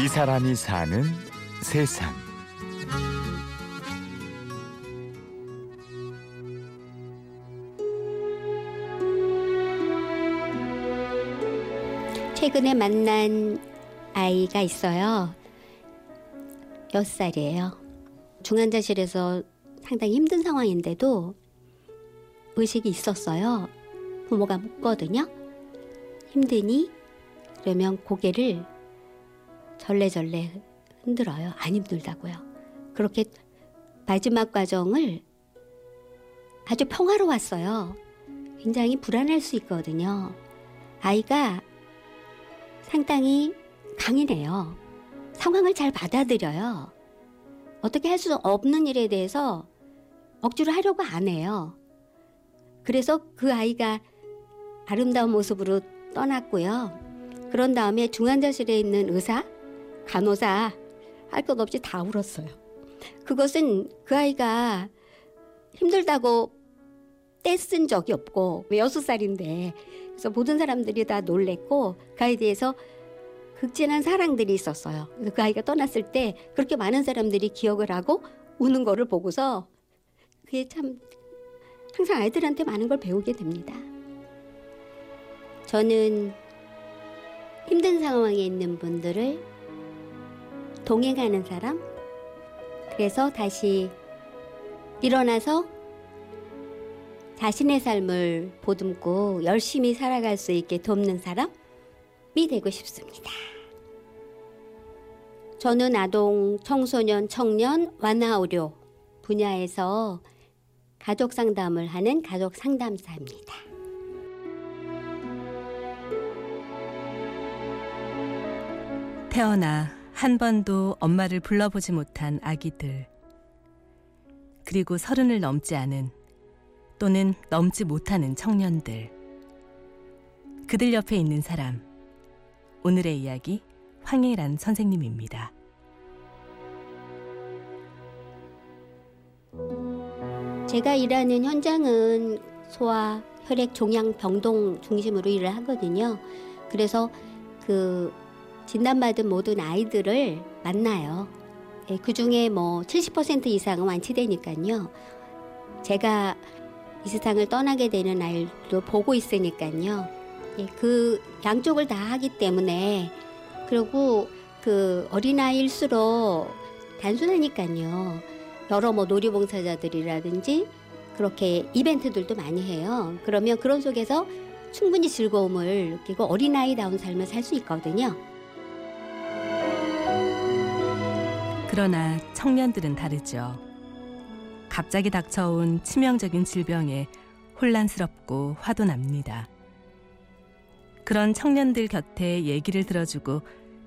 이 사람이 사는 세상. 최근에 만난 아이가 있어요. 6살이에요. 중환자실에서 상당히 힘든 상황인데도 의식이 있었어요. 부모가 묻거든요. 힘드니? 그러면 고개를 절레절레 흔들어요. 안 힘들다고요. 그렇게 마지막 과정을 아주 평화로웠어요. 굉장히 불안할 수 있거든요. 아이가 상당히 강인해요. 상황을 잘 받아들여요. 어떻게 할 수 없는 일에 대해서 억지로 하려고 안 해요. 그래서 그 아이가 아름다운 모습으로 떠났고요. 그런 다음에 중환자실에 있는 의사, 간호사 할 것 없이 다 울었어요. 그것은 그 아이가 힘들다고 떼쓴 적이 없고 여섯 살인데 그래서 모든 사람들이 다 놀랬고 그 아이에 대해서 극진한 사랑들이 있었어요. 그래서 그 아이가 떠났을 때 그렇게 많은 사람들이 기억을 하고 우는 거를 보고서 그게 참 항상 아이들한테 많은 걸 배우게 됩니다. 저는 힘든 상황에 있는 분들을 동행하는 사람, 그래서 다시 일어나서 자신의 삶을 보듬고 열심히 살아갈 수 있게 돕는 사람이 되고 싶습니다. 저는 아동, 청소년, 청년, 완화 의료 분야에서 가족 상담을 하는 가족 상담사입니다. 태어나 한 번도 엄마를 불러보지 못한 아기들. 그리고 서른을 넘지 않은 또는 넘지 못하는 청년들. 그들 옆에 있는 사람. 오늘의 이야기 황혜란 선생님입니다. 제가 일하는 현장은 소아 혈액 종양 병동 중심으로 일을 하거든요. 그래서 그 진단받은 모든 아이들을 만나요. 예, 그 중에 뭐 70% 이상은 완치되니까요. 제가 이 세상을 떠나게 되는 아이도 보고 있으니까요. 예, 그 양쪽을 다 하기 때문에 그리고 그 어린아이일수록 단순하니까요. 여러 뭐 놀이봉사자들이라든지 그렇게 이벤트들도 많이 해요. 그러면 그런 속에서 충분히 즐거움을 느끼고 어린아이다운 삶을 살 수 있거든요. 그러나 청년들은 다르죠. 갑자기 닥쳐온 치명적인 질병에 혼란스럽고 화도 납니다. 그런 청년들 곁에 얘기를 들어주고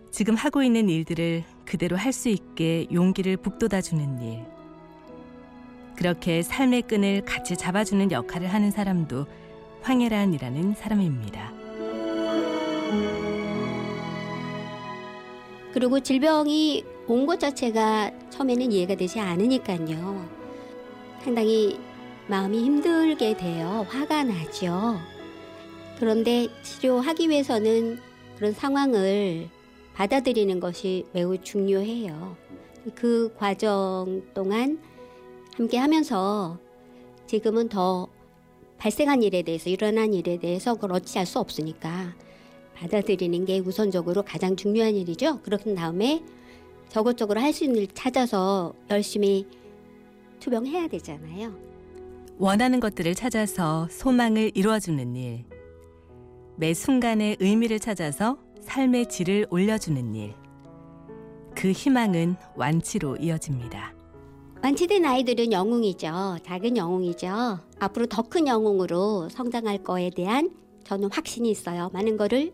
지금 하고 있는 일들을 그대로 할 수 있게 용기를 북돋아주는 일. 그렇게 삶의 끈을 같이 잡아주는 역할을 하는 사람도 황혜란이라는 사람입니다. 그리고 질병이 온 것 자체가 처음에는 이해가 되지 않으니까요. 상당히 마음이 힘들게 돼요. 화가 나죠. 그런데 치료하기 위해서는 그런 상황을 받아들이는 것이 매우 중요해요. 그 과정 동안 함께 하면서 지금은 더 발생한 일에 대해서 일어난 일에 대해서 그걸 어찌할 수 없으니까 받아들이는 게 우선적으로 가장 중요한 일이죠. 그런 다음에 저것저것 할 수 있는 일 찾아서 열심히 투병해야 되잖아요. 원하는 것들을 찾아서 소망을 이루어주는 일. 매 순간의 의미를 찾아서 삶의 질을 올려주는 일. 그 희망은 완치로 이어집니다. 완치된 아이들은 영웅이죠. 작은 영웅이죠. 앞으로 더 큰 영웅으로 성장할 거에 대한 저는 확신이 있어요. 많은 거를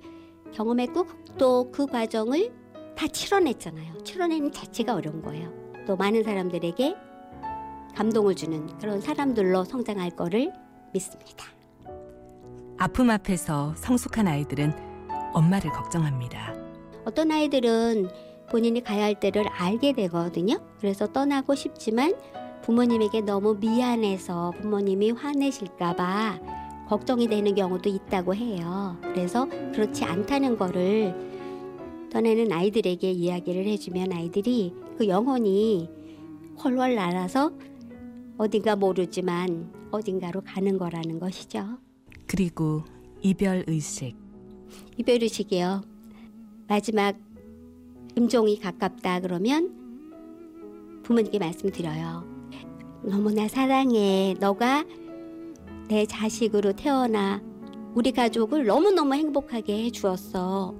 경험했고 또 그 과정을 다 치러냈잖아요. 치러내는 자체가 어려운 거예요. 또 많은 사람들에게 감동을 주는 그런 사람들로 성장할 거를 믿습니다. 아픔 앞에서 성숙한 아이들은 엄마를 걱정합니다. 어떤 아이들은 본인이 가야 할 때를 알게 되거든요. 그래서 떠나고 싶지만 부모님에게 너무 미안해서 부모님이 화내실까봐 걱정이 되는 경우도 있다고 해요. 그래서 그렇지 않다는 거를 떠나는 아이들에게 이야기를 해주면 아이들이 그 영혼이 훨훨 날아서 어딘가 모르지만 어딘가로 가는 거라는 것이죠. 그리고 이별 의식. 이별 의식이요. 마지막 임종이 가깝다 그러면 부모님께 말씀드려요. 너무나 사랑해. 너가 내 자식으로 태어나 우리 가족을 너무너무 행복하게 해 주었어.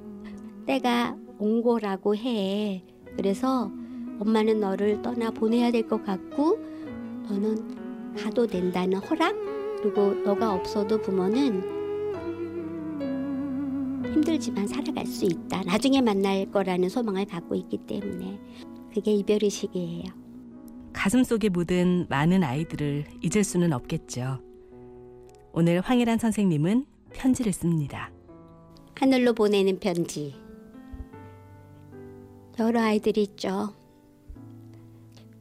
때가 온 거라고 해. 그래서 엄마는 너를 떠나 보내야 될 것 같고 너는 가도 된다는 허락 그리고 너가 없어도 부모는 힘들지만 살아갈 수 있다. 나중에 만날 거라는 소망을 갖고 있기 때문에 그게 이별의식이에요. 가슴 속에 묻은 많은 아이들을 잊을 수는 없겠죠. 오늘 황일한 선생님은 편지를 씁니다. 하늘로 보내는 편지. 여러 아이들이 있죠.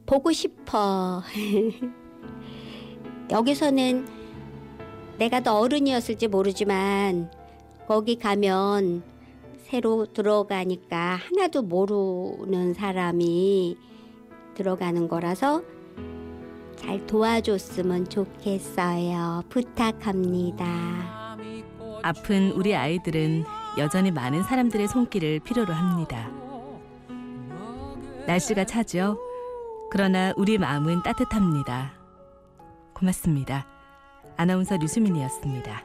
보고 싶어. 여기서는 내가 더 어른이었을지 모르지만 거기 가면 새로 들어가니까 하나도 모르는 사람이 들어가는 거라서 잘 도와줬으면 좋겠어요. 부탁합니다. 아픈 우리 아이들은 여전히 많은 사람들의 손길을 필요로 합니다. 날씨가 차죠. 그러나 우리 마음은 따뜻합니다. 고맙습니다. 아나운서 류수민이었습니다.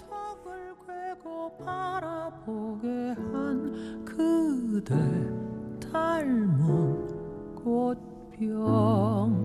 그대 닮은 꽃병